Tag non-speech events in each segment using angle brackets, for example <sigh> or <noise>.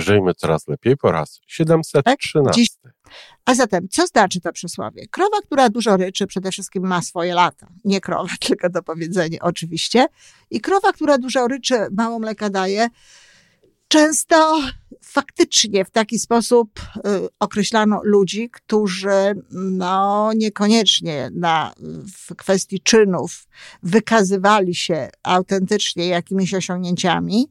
Żyjmy coraz lepiej po raz 713. Tak? A zatem, co znaczy to przysłowie? Krowa, która dużo ryczy, przede wszystkim ma swoje lata. Nie krowa, <laughs> tylko to powiedzenie oczywiście. I krowa, która dużo ryczy, mało mleka daje. Często faktycznie w taki sposób y, określano ludzi, którzy no, niekoniecznie na, w kwestii czynów wykazywali się autentycznie jakimiś osiągnięciami,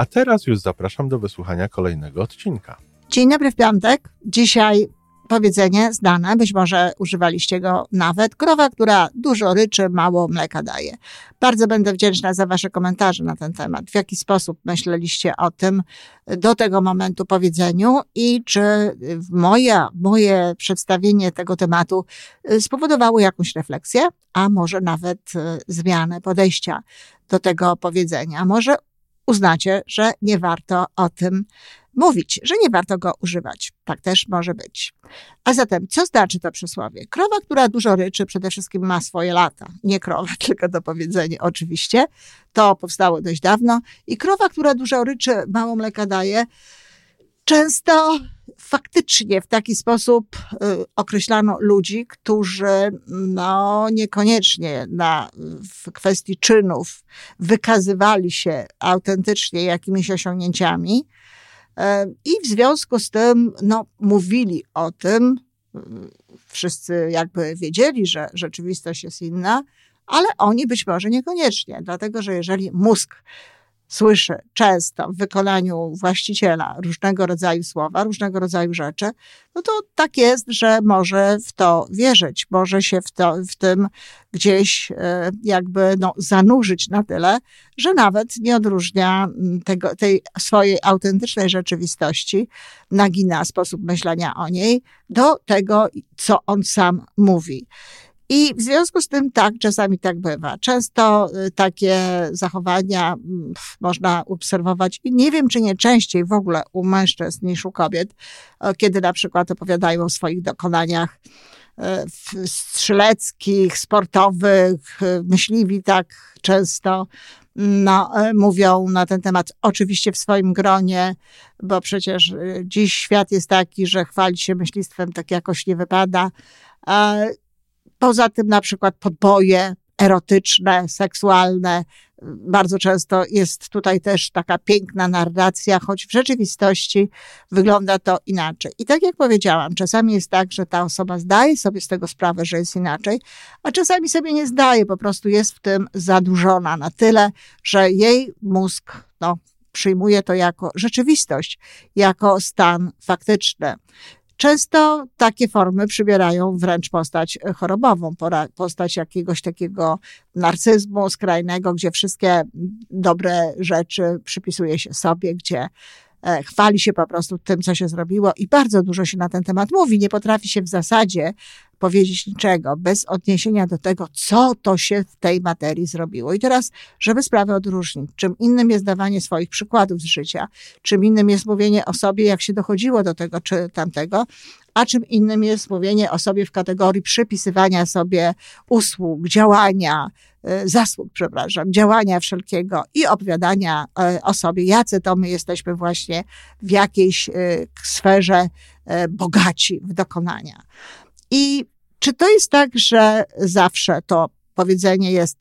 A teraz już zapraszam do wysłuchania kolejnego odcinka. Dzień dobry w piątek. Dzisiaj powiedzenie znane, być może używaliście go nawet. Krowa, która dużo ryczy, mało mleka daje. Bardzo będę wdzięczna za Wasze komentarze na ten temat. W jaki sposób myśleliście o tym do tego momentu powiedzeniu i czy moje, moje przedstawienie tego tematu spowodowało jakąś refleksję, a może nawet zmianę podejścia do tego powiedzenia. Może uznacie, że nie warto o tym mówić, że nie warto go używać. Tak też może być. A zatem, co znaczy to przysłowie? Krowa, która dużo ryczy, przede wszystkim ma swoje lata. Nie krowa, <laughs> tylko to powiedzenie oczywiście. To powstało dość dawno. I krowa, która dużo ryczy, mało mleka daje, często faktycznie w taki sposób y, określano ludzi, którzy no, niekoniecznie na, w kwestii czynów wykazywali się autentycznie jakimiś osiągnięciami y, i w związku z tym no, mówili o tym, y, wszyscy jakby wiedzieli, że rzeczywistość jest inna, ale oni być może niekoniecznie, dlatego że jeżeli mózg słyszy często w wykonaniu właściciela różnego rodzaju słowa, różnego rodzaju rzeczy, no to tak jest, że może w to wierzyć, może się w, to, w tym gdzieś e, jakby no, zanurzyć na tyle, że nawet nie odróżnia tego, tej swojej autentycznej rzeczywistości, nagina sposób myślenia o niej do tego, co on sam mówi. I w związku z tym tak, czasami tak bywa. Często y, takie zachowania mm, można obserwować i nie wiem, czy nie częściej w ogóle u mężczyzn niż u kobiet, kiedy na przykład opowiadają o swoich dokonaniach y, strzeleckich, sportowych, y, myśliwi tak często no, mówią na ten temat, oczywiście w swoim gronie, bo przecież dziś świat jest taki, że chwalić się myślistwem tak jakoś nie wypada. Poza tym na przykład podboje erotyczne, seksualne. Bardzo często jest tutaj też taka piękna narracja, choć w rzeczywistości wygląda to inaczej. I tak jak powiedziałam, czasami jest tak, że ta osoba zdaje sobie z tego sprawę, że jest inaczej, a czasami sobie nie zdaje, po prostu jest w tym zadurzona na tyle, że jej mózg no, przyjmuje to jako rzeczywistość, jako stan faktyczny. Często takie formy przybierają wręcz postać chorobową, postać jakiegoś takiego narcyzmu skrajnego, gdzie wszystkie dobre rzeczy przypisuje się sobie, gdzie E, chwali się po prostu tym, co się zrobiło i bardzo dużo się na ten temat mówi. Nie potrafi się w zasadzie powiedzieć niczego bez odniesienia do tego, co to się w tej materii zrobiło. I teraz, żeby sprawę odróżnić, czym innym jest dawanie swoich przykładów z życia, czym innym jest mówienie o sobie, jak się dochodziło do tego czy tamtego, a czym innym jest mówienie o sobie w kategorii przypisywania sobie usług, działania, e, zasług, przepraszam, działania wszelkiego i opowiadania e, o sobie, jacy to my jesteśmy właśnie w jakiejś e, sferze bogaci w dokonania. I czy to jest tak, że zawsze to powiedzenie jest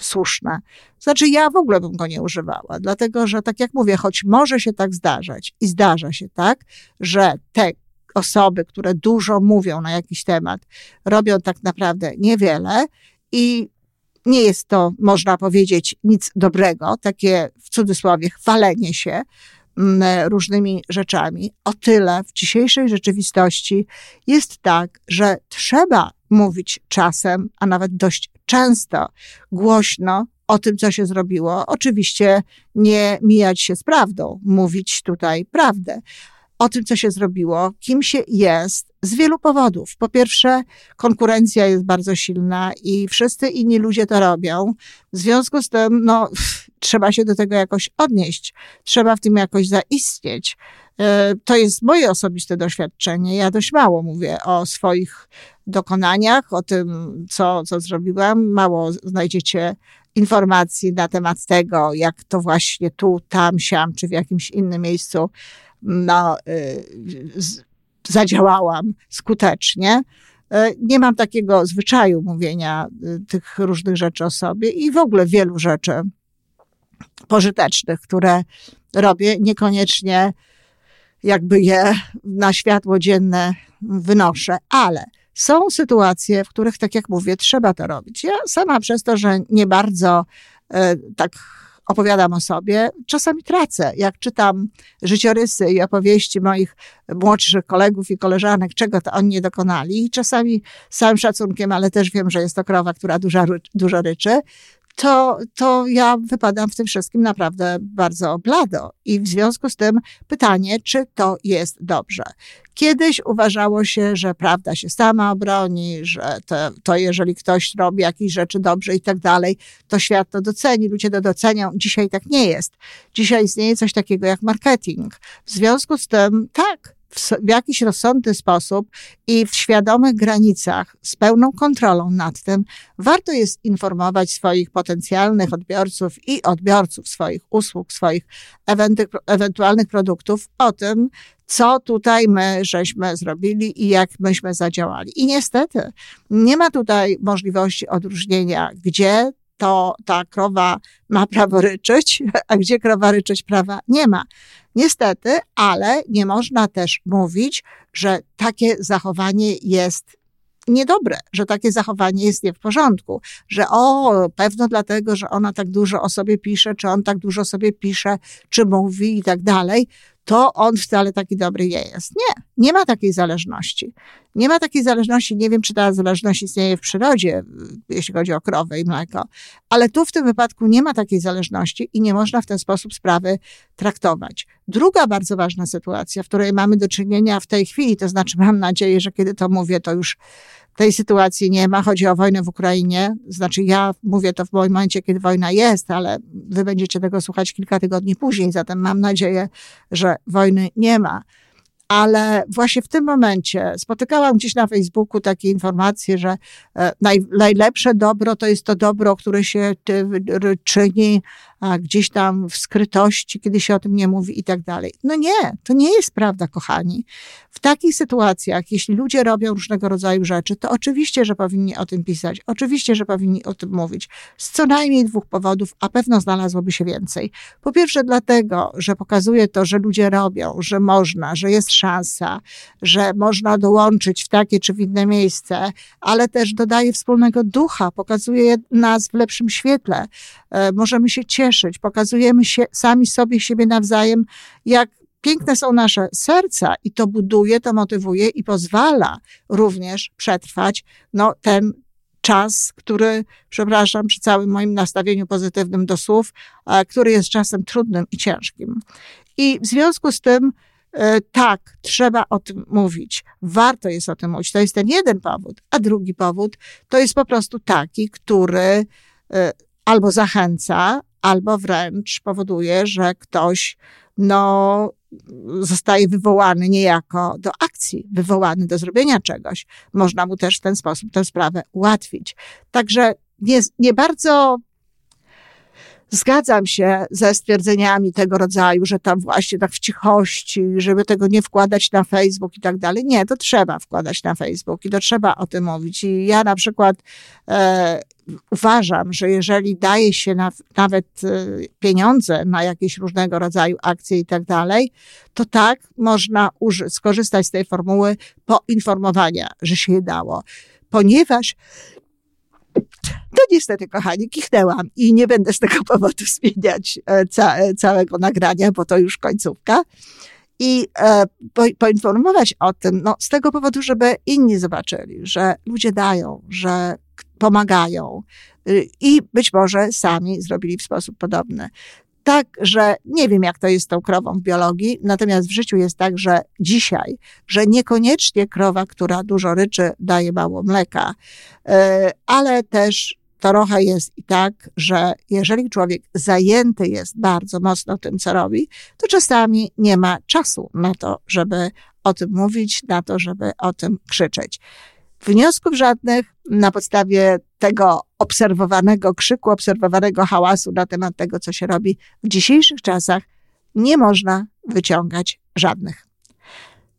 słuszne. Znaczy, ja w ogóle bym go nie używała, dlatego że, tak jak mówię, choć może się tak zdarzać i zdarza się tak, że te osoby, które dużo mówią na jakiś temat, robią tak naprawdę niewiele i nie jest to, można powiedzieć, nic dobrego, takie w cudzysłowie chwalenie się, mm, różnymi rzeczami. O tyle w dzisiejszej rzeczywistości jest tak, że trzeba mówić czasem, a nawet dość często, głośno o tym, co się zrobiło. Oczywiście nie mijać się z prawdą, mówić tutaj prawdę o tym, co się zrobiło, kim się jest, z wielu powodów. Po pierwsze, konkurencja jest bardzo silna i wszyscy inni ludzie to robią. W związku z tym, no, trzeba się do tego jakoś odnieść, trzeba w tym jakoś zaistnieć. E, to jest moje osobiste doświadczenie. Ja dość mało mówię o swoich dokonaniach, o tym, co, co zrobiłam. Mało znajdziecie informacji na temat tego, jak to właśnie tu, tam, siam, czy w jakimś innym miejscu no, y, zadziałałam skutecznie. Y, nie mam takiego zwyczaju mówienia y, tych różnych rzeczy o sobie i w ogóle wielu rzeczy pożytecznych, które robię, niekoniecznie jakby je na światło dzienne wynoszę, ale są sytuacje, w których, tak jak mówię, trzeba to robić. Ja sama przez to, że nie bardzo tak opowiadam o sobie, czasami tracę. Jak czytam życiorysy i opowieści moich młodszych kolegów i koleżanek, czego to oni nie dokonali, czasami z całym szacunkiem, ale też wiem, że jest to krowa, która dużo, dużo ryczy, to, to ja wypadam w tym wszystkim naprawdę bardzo blado. I w związku z tym pytanie, czy to jest dobrze. Kiedyś uważało się, że prawda się sama obroni, że to, to jeżeli ktoś robi jakieś rzeczy dobrze i tak dalej, to świat to doceni, ludzie to docenią. Dzisiaj tak nie jest. Dzisiaj istnieje coś takiego jak marketing. W związku z tym, tak, w, jakiś rozsądny sposób i w świadomych granicach, z pełną kontrolą nad tym, warto jest informować swoich potencjalnych odbiorców i odbiorców swoich usług, swoich ewentualnych produktów o tym, co tutaj my żeśmy zrobili i jak myśmy zadziałali. I niestety nie ma tutaj możliwości odróżnienia, gdzie to ta krowa ma prawo ryczeć, a gdzie krowa ryczeć prawa nie ma. Niestety, ale nie można też mówić, że takie zachowanie jest niedobre, że takie zachowanie jest nie w porządku, że o, pewno dlatego, że ona tak dużo o sobie pisze, czy on tak dużo sobie pisze, czy mówi i tak dalej, to on wcale taki dobry nie jest. Nie, nie ma takiej zależności. Nie ma takiej zależności, nie wiem, czy ta zależność istnieje w przyrodzie, jeśli chodzi o krowę i mleko, ale tu w tym wypadku nie ma takiej zależności i nie można w ten sposób sprawy traktować. Druga bardzo ważna sytuacja, w której mamy do czynienia w tej chwili, to znaczy mam nadzieję, że kiedy to mówię, to już tej sytuacji nie ma. Chodzi o wojnę w Ukrainie. Znaczy, ja mówię to w momencie, kiedy wojna jest, ale wy będziecie tego słuchać kilka tygodni później, zatem mam nadzieję, że wojny nie ma. Ale właśnie w tym momencie spotykałam gdzieś na Facebooku takie informacje, że e, naj, najlepsze dobro to jest to dobro, które się czyni gdzieś tam w skrytości, kiedy się o tym nie mówi i tak dalej. No nie, to nie jest prawda, kochani. W takich sytuacjach, jeśli ludzie robią różnego rodzaju rzeczy, to oczywiście, że powinni o tym pisać, oczywiście, że powinni o tym mówić. Z co najmniej dwóch powodów, a pewno znalazłoby się więcej. Po pierwsze, dlatego, że pokazuje to, że ludzie robią, że można, że jest szansa, że można dołączyć w takie czy w inne miejsce, ale też dodaje wspólnego ducha, pokazuje nas w lepszym świetle. E, możemy się cieszyć, pokazujemy się sami sobie, siebie nawzajem, jak piękne są nasze serca i to buduje, to motywuje i pozwala również przetrwać no, ten czas, który, przepraszam, przy całym moim nastawieniu pozytywnym do słów, który jest czasem trudnym i ciężkim. I w związku z tym, e, tak, trzeba o tym mówić. Warto jest o tym mówić. To jest ten jeden powód. A drugi powód to jest po prostu taki, który e, albo zachęca, albo wręcz powoduje, że ktoś no, zostaje wywołany niejako do akcji, wywołany do zrobienia czegoś. Można mu też w ten sposób tę sprawę ułatwić. Także nie, nie bardzo Zgadzam się ze stwierdzeniami tego rodzaju, że tam właśnie tak w cichości, żeby tego nie wkładać na Facebook i tak dalej. Nie, to trzeba wkładać na Facebook i to trzeba o tym mówić. I ja na przykład e, uważam, że jeżeli daje się na, nawet e, pieniądze na jakieś różnego rodzaju akcje i tak dalej, to tak można uży- skorzystać z tej formuły poinformowania, że się je dało. Ponieważ to niestety, kochani, kichnęłam i nie będę z tego <laughs> powodu zmieniać e, ca całego nagrania, bo to już końcówka. I e, po, poinformować o tym, no, z tego powodu, żeby inni zobaczyli, że ludzie dają, że pomagają y, i być może sami zrobili w sposób podobny tak, że nie wiem, jak to jest z tą krową w biologii, natomiast w życiu jest tak, że dzisiaj, że niekoniecznie krowa, która dużo ryczy, daje mało mleka, e, ale też trochę jest i tak, że jeżeli człowiek zajęty jest bardzo mocno tym, co robi, to czasami nie ma czasu na to, żeby o tym mówić, na to, żeby o tym krzyczeć. Wniosków żadnych na podstawie tego obserwowanego krzyku, obserwowanego hałasu na temat tego, co się robi w dzisiejszych czasach, nie można wyciągać żadnych.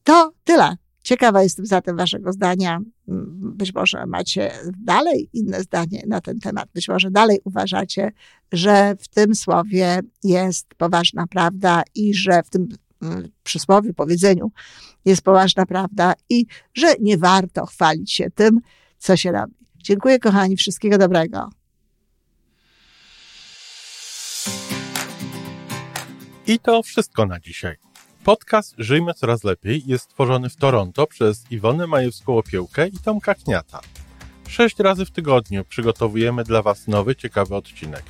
To tyle. Ciekawa jestem zatem Waszego zdania. Być może macie dalej inne zdanie na ten temat. Być może dalej uważacie, że w tym słowie jest poważna prawda i że w tym mm, przysłowie, powiedzeniu jest poważna prawda i że nie warto chwalić się tym, co się robi. Dziękuję, kochani, wszystkiego dobrego. I to wszystko na dzisiaj. Podcast Żyjmy Coraz Lepiej jest stworzony w Toronto przez Iwonę Majewską-Opiełkę i Tomka Kniata. Sześć razy w tygodniu przygotowujemy dla Was nowy, ciekawy odcinek.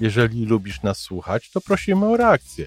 Jeżeli lubisz nas słuchać, to prosimy o reakcję.